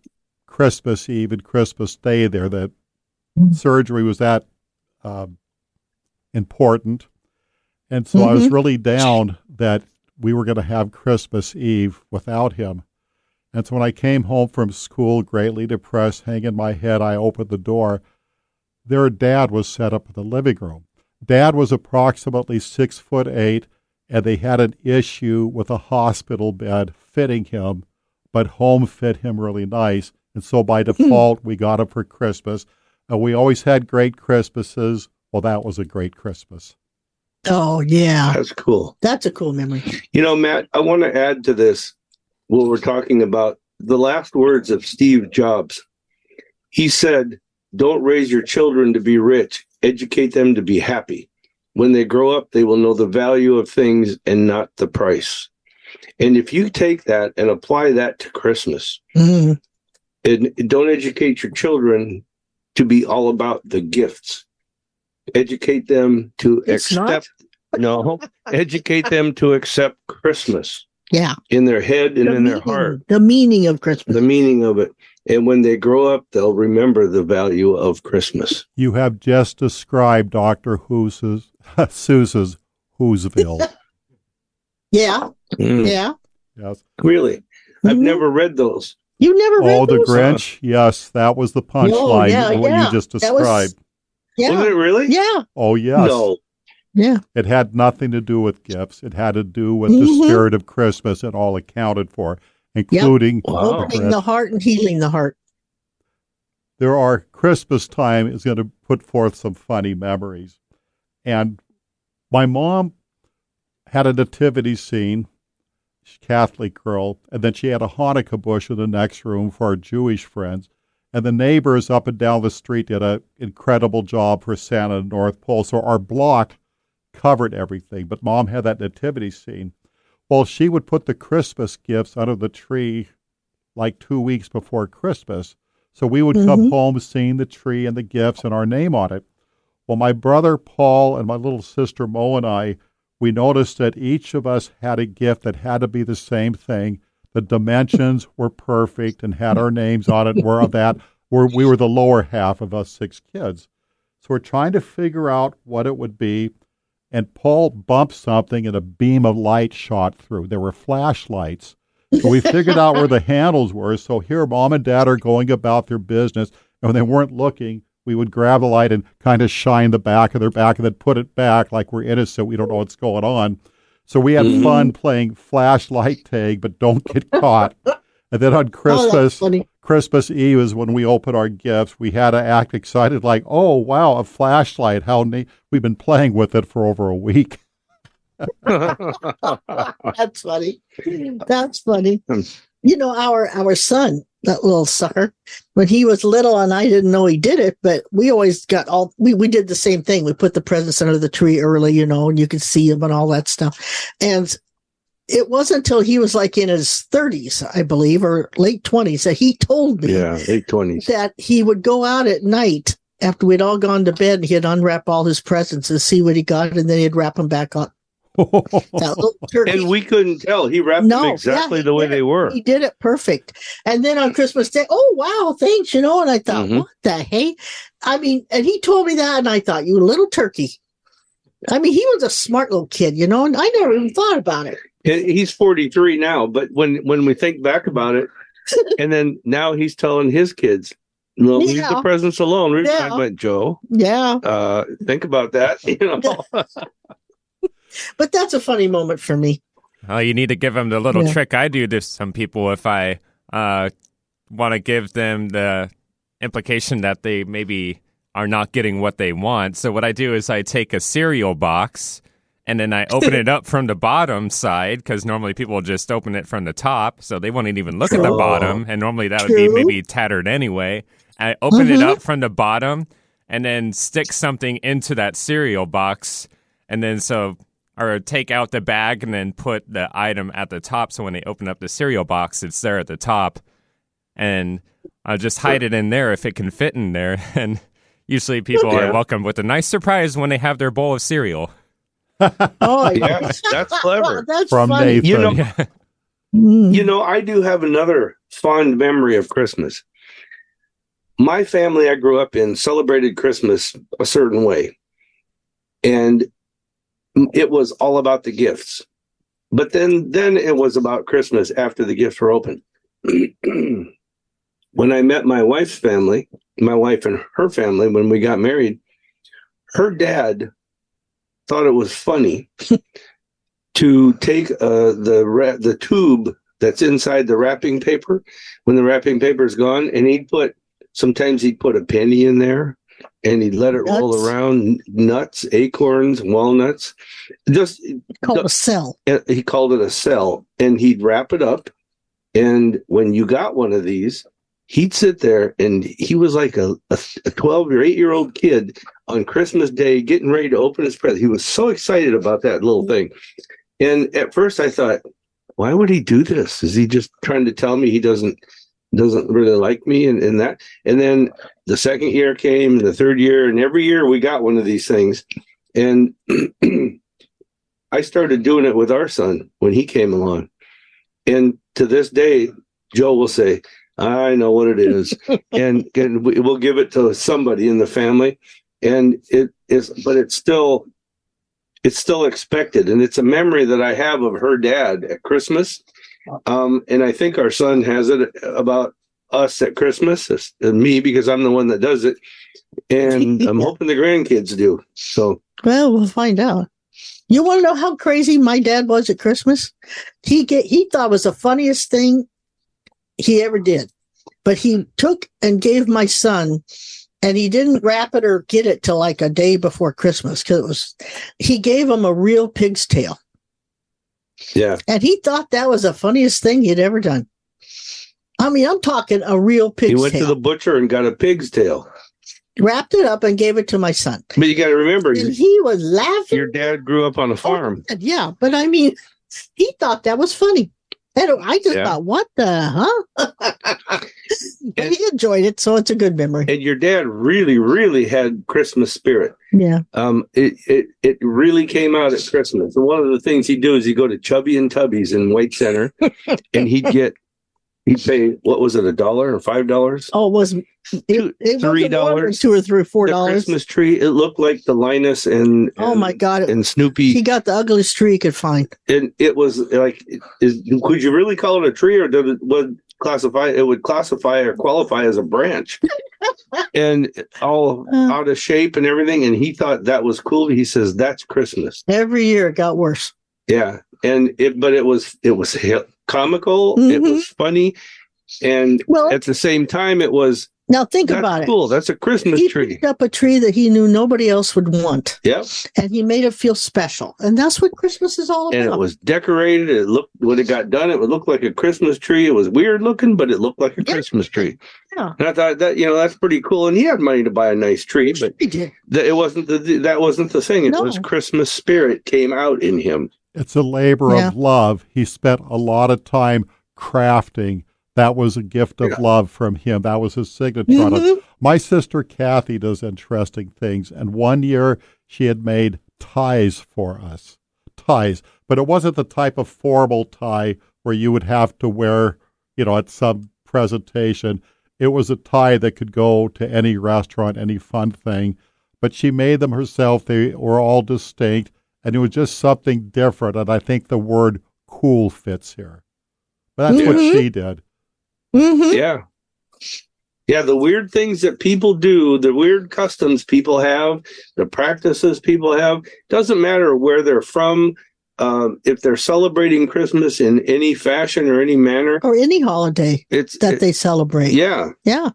S2: Christmas Eve and Christmas Day there. That mm-hmm. surgery was that um, important, and so mm-hmm. I was mm-hmm. really down that we were going to have Christmas Eve without him. And so when I came home from school, greatly depressed, hanging my head, I opened the door. Their dad was set up in the living room. Dad was approximately six foot eight, and they had an issue with a hospital bed fitting him, but home fit him really nice. And so by hmm. default, we got him for Christmas And we always had great Christmases. Well, that was a great Christmas.
S5: Oh yeah,
S4: That's cool.
S5: that's a cool memory.
S4: You know, Matt, I want to add to this what we're talking about the last words of Steve Jobs. He said, Don't raise your children to be rich, educate them to be happy. When they grow up, they will know the value of things and not the price. And if you take that and apply that to Christmas,
S5: Mhm.
S4: and don't educate your children to be all about the gifts. Educate them to
S5: It's not.
S4: accept no, educate them to accept Christmas
S5: Yeah,
S4: in their head and
S5: The
S4: in their heart,
S5: The meaning of Christmas.
S4: the meaning of it. And when they grow up, they'll remember the value of Christmas.
S2: You have just described Doctor Who's Seuss's Whoville.
S5: Yeah,
S4: Mm,
S5: yeah.
S2: yes.
S4: Really? I've
S5: Mhm.
S4: never read those.
S5: You never read
S2: Oh, the
S5: those?
S2: Grinch. Yes, that was the punchline.
S5: yeah,
S2: what
S5: yeah.
S2: you just
S5: That was-
S4: Was it really?
S5: yeah,
S2: Oh, yes.
S4: No.
S5: yeah.
S2: It had nothing to do with gifts. It had to do with the
S5: Mhm.
S2: spirit of Christmas It all accounted for, including
S4: Wow.
S5: Opening the heart and healing the heart.
S2: there are Christmas time is going to put forth some funny memories. And my mom had a nativity scene, she's a Catholic girl, and then she had a Hanukkah bush in the next room for our Jewish friends. And the neighbors up and down the street did an incredible job for Santa and North Pole. So our block covered everything. But mom had that nativity scene. Well, she would put the Christmas gifts under the tree like two weeks before Christmas. So we would come
S5: Mhm.
S2: home seeing the tree and the gifts and our name on it. Well, my brother Paul and my little sister Mo and I, we noticed that each of us had a gift that had to be the same thing. The dimensions were perfect and had our names on it. We're on that. We're, we were the lower half of us six kids. So we're trying to figure out what it would be. And Paul bumped something and a beam of light shot through. There were flashlights. So we figured out where the handles were. So here, mom and dad are going about their business. And when they weren't looking, we would grab the light and kind of shine the back of their back and then put it back like we're innocent. We don't know what's going on. So we had
S5: Mm-hmm.
S2: fun playing flashlight tag, but don't get caught. And then on
S5: Oh,
S2: Christmas,
S5: funny.
S2: Christmas Eve is when we open our gifts. We had to act excited, like, "Oh wow, a flashlight! How neat! We've been playing with it for over a week."
S5: That's funny. That's funny. You know, our our son, that little sucker, when he was little, and I didn't know he did it, but we always got all we we did the same thing. We put the presents under the tree early, you know, and you could see them and all that stuff. And it wasn't until he was like in his thirties, I believe, or late twenties, that he told me
S4: Yeah, late 20s.
S5: that he would go out at night after we'd all gone to bed he'd unwrap all his presents and see what he got, and then he'd wrap them back up. That little turkey.
S4: And we couldn't tell. He wrapped
S5: No,
S4: them exactly
S5: yeah,
S4: the way they were.
S5: He did it perfect. And then on Christmas Day, oh wow, thanks, you know. And I thought,
S4: Mhm.
S5: what the hey? I mean, and he told me that, and I thought, you little turkey. I mean, he was a smart little kid, you know, and I never even thought about it.
S4: He's 43 now, but when when we think back about it, and then now he's telling his kids, "No, leave
S5: Yeah.
S4: the presents alone."
S5: Yeah.
S4: talking about Joe.
S5: Yeah,
S4: Uh, think about that. You know,
S5: but that's a funny moment for me.
S3: Oh, you need to give them the little
S5: Yeah.
S3: trick I do to some people if I uh, want to give them the implication that they maybe are not getting what they want. So what I do is I take a cereal box and then I open it up from the bottom side because normally people just open it from the top, so they won't even look at the
S4: True.
S3: bottom, and normally that would be maybe tattered anyway. I open it
S5: Mhm.
S3: up from the bottom and then stick something into that cereal box, and then so or take out the bag and then put the item at the top, so when they open up the cereal box, it's there at the top, and I'll just hide it in there if it can fit in there, and usually people
S4: Yeah.
S3: are welcomed with a nice surprise when they have their bowl of cereal.
S5: Oh,
S4: Yeah, that's clever.
S5: that's
S2: From
S5: funny.
S2: Nathan.
S4: You know,
S3: Yeah.
S5: Mm.
S4: You know, I do have another fond memory of Christmas. My family I grew up in celebrated Christmas a certain way. And it was all about the gifts. But then then it was about Christmas after the gifts were opened. when I met my wife's family, my wife and her family when we got married, her dad thought it was funny to take uh, the ra- the tube that's inside the wrapping paper when the wrapping paper is gone, and he'd put sometimes he'd put a penny in there, and he'd let it
S5: Nuts.
S4: roll around nuts, acorns, walnuts. Just
S5: Called a cell.
S4: he called it a cell and he'd wrap it up and when you got one of these he'd sit there and he was like a, a, a 12 or 8 year old kid on christmas day getting ready to open his present he was so excited about that little thing and at first i thought why would he do this is he just trying to tell me he doesn't doesn't really like me and, and that and then the second year came the third year and every year we got one of these things and I started doing it with our son when he came along. And to this day, Joe will say, I know what it is. and, and we, we'll give it to somebody in the family. And it is, but it's still, it's still expected. And it's a memory that I have of her dad at Christmas. Um, and I think our son has it about us at Christmas it's- and me because I'm the one that does it. And I'm hoping the grandkids do. So
S5: Well, we'll find out. You want to know how crazy my dad was at Christmas? He get he thought it was the funniest thing he ever did. But he took and gave my son and he didn't wrap it or get it till like a day before Christmas because it was he gave him a real pig's tail.
S4: Yeah.
S5: And he thought that was the funniest thing he'd ever done. I mean, I'm talking a real pig's
S4: he went
S5: tail.
S4: to the butcher and got a pig's tail.
S5: wrapped it up and gave it to my son.
S4: But you got to remember,
S5: And he was laughing.
S4: your dad grew up on a oh, farm.
S5: Yeah, but I mean, he thought that was funny. And I just
S4: Yeah.
S5: thought, what the huh? but he enjoyed it, so it's a good memory.
S4: And your dad really, really had Christmas spirit.
S5: Yeah.
S4: Um, it, it it really came out at Christmas. And one of the things he'd do is he'd go to Chubby and Tubby's in White Center, and he'd get he'd pay what was it a dollar or five dollars?
S5: Oh, it was it, it
S4: three
S5: wasn't more than
S4: dollars.
S5: two or three, four dollars.
S4: Christmas tree. It looked like the Linus and,
S5: Oh my God!
S4: and Snoopy.
S5: He got the ugliest tree he could find.
S4: and it was like is could you really call it a tree or did it would classify it would classify or qualify as a branch and all
S5: Uh.
S4: out of shape and everything and he thought that was cool he says that's christmas
S5: Every year it got worse.
S4: yeah and it but it was it was comical it
S5: Mhm.
S4: was funny and
S5: Well-
S4: at the same time it was
S5: Now think about it.
S4: that's
S5: about
S4: cool that's a christmas
S5: He
S4: tree He
S5: picked up a tree that he knew nobody else would want,
S4: yep
S5: and he made it feel special. And that's what Christmas is all about.
S4: and it was decorated it looked when it got done it would look like a christmas tree it was weird looking but it looked like a christmas tree
S5: Yeah.
S4: And I thought that you know that's pretty cool. And he had money to buy a nice tree, but
S5: He did.
S4: th- it wasn't the that wasn't the thing. It
S5: No.
S4: was Christmas spirit came out in him.
S2: It's a labor
S5: Yeah.
S2: of love. He spent a lot of time crafting. That was a gift of
S4: Yeah.
S2: love from him. That was his signature.
S5: Mhm.
S2: My sister Kathy does interesting things, and one year she had made ties for us. Ties, but it wasn't the type of formal tie where you would have to wear, you know, at some presentation. It was a tie that could go to any restaurant, any fun thing. But she made them herself. They were all distinct, and it was just something different. And I think the word cool fits here. But that's what
S5: Mhm.
S2: she did.
S5: Mhm.
S4: Yeah, yeah. The weird things that people do, the weird customs people have, the practices people have, doesn't matter where they're from. Um, if they're celebrating Christmas in any fashion or any manner,
S5: Or any holiday
S4: it's
S5: that
S4: it-
S5: they celebrate.
S4: yeah.
S5: Yeah.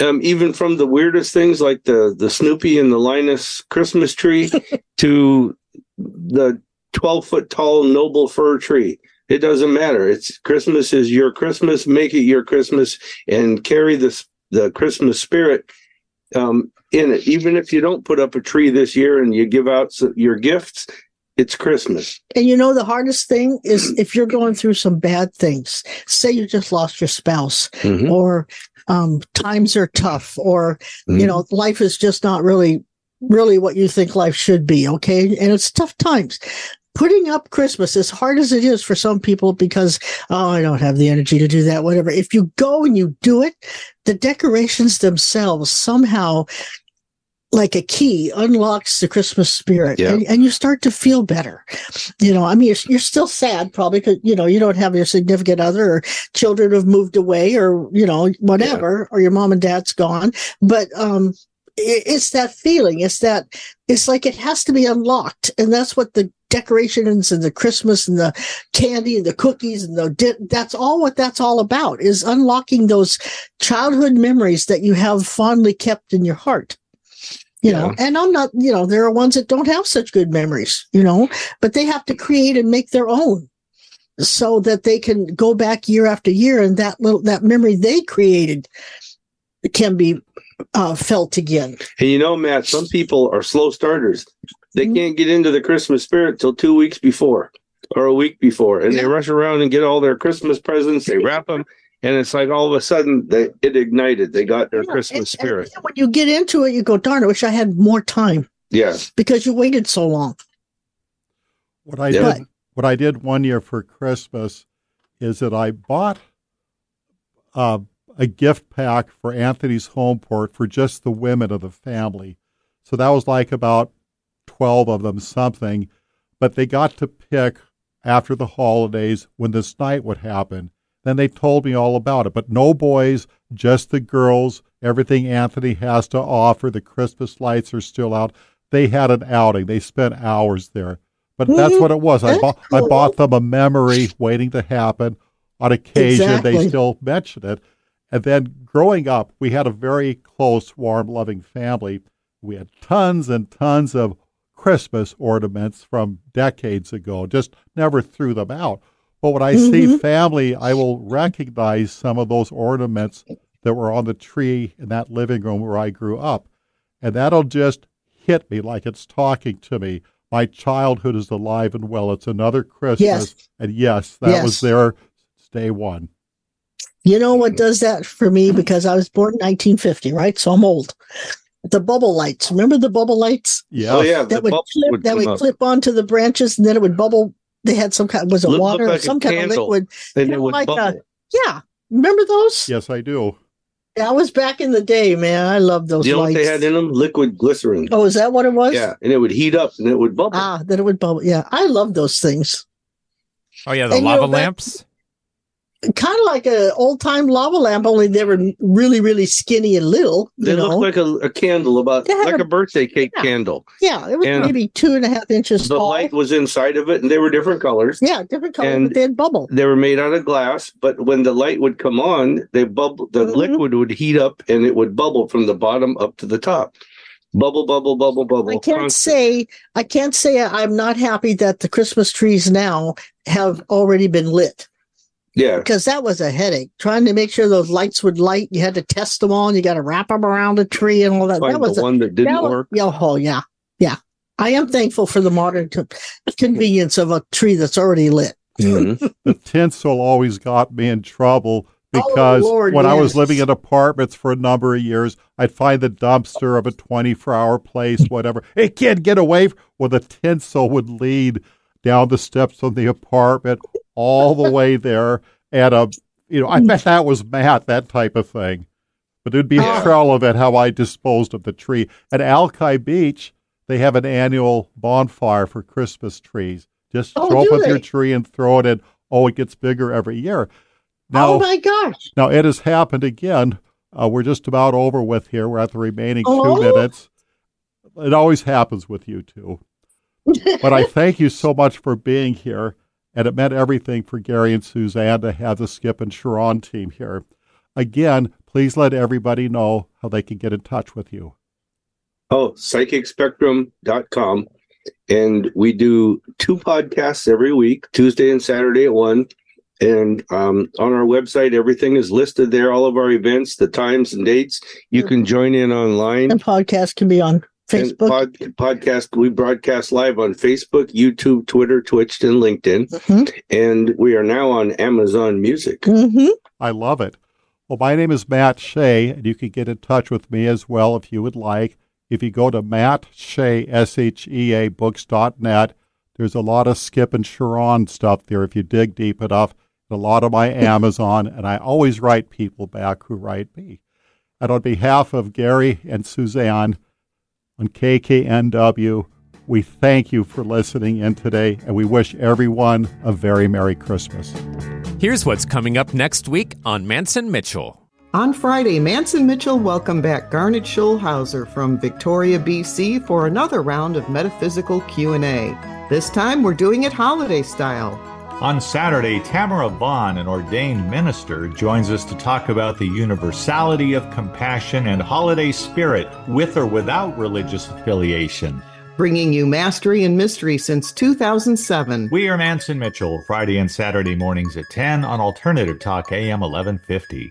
S4: um, even from the weirdest things like the the Snoopy and the Linus Christmas tree to the twelve foot tall noble fir tree. It doesn't matter. It's Christmas is your Christmas. Make it your Christmas and carry this the Christmas spirit um, in it. Even if you don't put up a tree this year and you give out your gifts, it's Christmas.
S5: And you know, the hardest thing is if you're going through some bad things, say you just lost your spouse
S4: Mhm.
S5: or um, times are tough or,
S4: Mhm.
S5: you know, life is just not really, really what you think life should be. Okay. And it's tough times. Putting up Christmas, as hard as it is for some people, because, oh, I don't have the energy to do that, whatever. If you go and you do it, the decorations themselves somehow like a key unlocks the Christmas spirit
S4: Yeah.
S5: and, and you start to feel better. You know, I mean, you're, you're still sad probably because, you know, you don't have your significant other or children have moved away or, you know, whatever, or your mom and dad's gone. But, um, it, it's that feeling. It's that, it's like it has to be unlocked. And that's what the decorations and the Christmas and the candy and the cookies and the, di- that's all what that's all about is unlocking those childhood memories that you have fondly kept in your heart. you know and i'm not you know there are ones that don't have such good memories you know but they have to create and make their own so that they can go back year after year and that little that memory they created can be uh, felt again
S4: And you know, Matt, some people are slow starters. They
S5: Mm-hmm.
S4: can't get into the Christmas spirit till two weeks before or a week before, and they rush around and get all their Christmas presents. They wrap them, and it's like all of a sudden they, it ignited. They got their Christmas spirit.
S5: when you get into it you go darn i wish i had more time
S4: Yeah.
S5: because you waited so long
S2: What I
S4: Yeah.
S2: did, what I did one year for Christmas, is that I bought uh, a gift pack for Anthony's HomePort for just the women of the family. So that was like about twelve of them, something. But they got to pick after the holidays when this night would happen. Then they told me all about it. But no boys, just the girls. Everything Anthony has to offer. The Christmas lights are still out. They had an outing. They spent hours there. But that's
S5: Mhm.
S2: what it was. I
S5: That's
S2: bought I bought them a memory waiting to happen. On occasion,
S5: Exactly.
S2: they still mention it. And then growing up, we had a very close, warm, loving family. We had tons and tons of Christmas ornaments from decades ago, just never threw them out. But when I see
S5: Mhm.
S2: family, I will recognize some of those ornaments that were on the tree in that living room where I grew up. And that'll just hit me like it's talking to me. My childhood is alive and well. It's another Christmas.
S5: Yes.
S2: And yes, that was there day one.
S5: You know what does that for me? Because I was born in 1950, right? So I'm old. The bubble lights. Remember the bubble lights?
S2: Yeah.
S4: Oh yeah.
S5: That would
S4: bubbles
S5: clip
S4: would
S5: that would
S4: up.
S5: clip onto the branches and then it would bubble. They had some kind was it
S4: Look-
S5: water
S4: look
S5: or
S4: like a
S5: some kind of
S4: candle,
S5: liquid?
S4: and it would
S5: like a-
S4: bubble.
S5: yeah. Remember those?
S2: Yes, I do.
S5: That was back in the day, man. I love those
S4: you know
S5: lights.
S4: what they had in them? Liquid glycerin.
S5: oh, is that what it was?
S4: Yeah, and it would heat up and it would bubble.
S5: Ah, then it would bubble. Yeah. I love those things.
S3: Oh yeah, the
S5: And you
S3: lava
S5: know, that-
S3: lamps.
S5: Kind of like a old time lava lamp, only they were really, really skinny and little.
S4: They
S5: know?
S4: looked like a, a candle, about like
S5: a-
S4: a birthday cake
S5: Yeah.
S4: candle.
S5: yeah, it was
S4: and-
S5: maybe two and a half inches
S4: The
S5: tall.
S4: light was inside of it, and they were different colors.
S5: Yeah, different colors,
S4: And-
S5: but they had bubble.
S4: They were made out of glass, but when the light would come on, they bubble. The
S5: Mhm.
S4: liquid would heat up, and it would bubble from the bottom up to the top. Bubble, bubble, bubble, bubble.
S5: I can't
S4: constant.
S5: say I can't say I'm not happy that the Christmas trees now have already been lit
S4: Yeah,
S5: because that was a headache trying to make sure those lights would light. You had to test them all, and you got to wrap them around a tree and all that.
S4: find
S5: that was
S4: the
S5: a-
S4: one that didn't
S5: that was-
S4: work.
S5: Yeah, oh yeah, yeah. I am thankful for the modern co- convenience of a tree that's already lit.
S4: Mhm.
S2: the tinsel always got me in trouble because
S5: Oh, Lord,
S2: when I was living in apartments for a number of years, I'd find the dumpster of a 24 hour place, whatever. It can't get away. Well, the tinsel would lead down the steps of the apartment all the way there. at a you know, I bet that was Matt, that type of thing. But it'd be
S5: Yeah.
S2: irrelevant how I disposed of the tree. At Alki Beach, they have an annual bonfire for Christmas trees. Just
S5: Oh,
S2: show up with your tree and throw it in. Oh, it gets bigger every year. Now,
S5: oh my gosh!
S2: now it has happened again. Uh, we're just about over with here. We're at the remaining
S5: Oh.
S2: two minutes. It always happens with you two. But I thank you so much for being here. And it meant everything for Gary and Suzanne to have the Skip and Sha'ron team here. Again, please let everybody know how they can get in touch with you.
S4: Oh, psychicspectrum.com. And we do two podcasts every week, Tuesday and Saturday at one. And um, on our website, everything is listed there, all of our events, the times and dates. You can join in online.
S5: And podcast can be on
S4: And
S5: Facebook.
S4: pod, podcast, we broadcast live on Facebook, YouTube, Twitter, Twitch, and LinkedIn.
S5: Mhm.
S4: And we are now on Amazon Music.
S5: Mhm.
S2: I love it. Well, my name is Matt Shea, and you can get in touch with me as well if you would like. If you go to Matt Shea, S H E A books.net, there's a lot of Skip and Sha'ron stuff there if you dig deep enough. A lot of my Amazon, and I always write people back who write me. And on behalf of Gary and Suzanne on KKNW, we thank you for listening in today, and we wish everyone a very Merry Christmas.
S3: Here's what's coming up next week on Mantz and Mitchell.
S6: On Friday, Mantz and Mitchell welcomed back Garnet Schulhauser from Victoria, BC for another round of metaphysical Q&A. This time we're doing it holiday style.
S7: On Saturday, Tamara Vaughn, an ordained minister, joins us to talk about the universality of compassion and holiday spirit with or without religious affiliation.
S6: Bringing you mastery and mystery since 2007.
S7: We are Mantz and Mitchell, Friday and Saturday mornings at 10 on Alternative Talk AM 1150.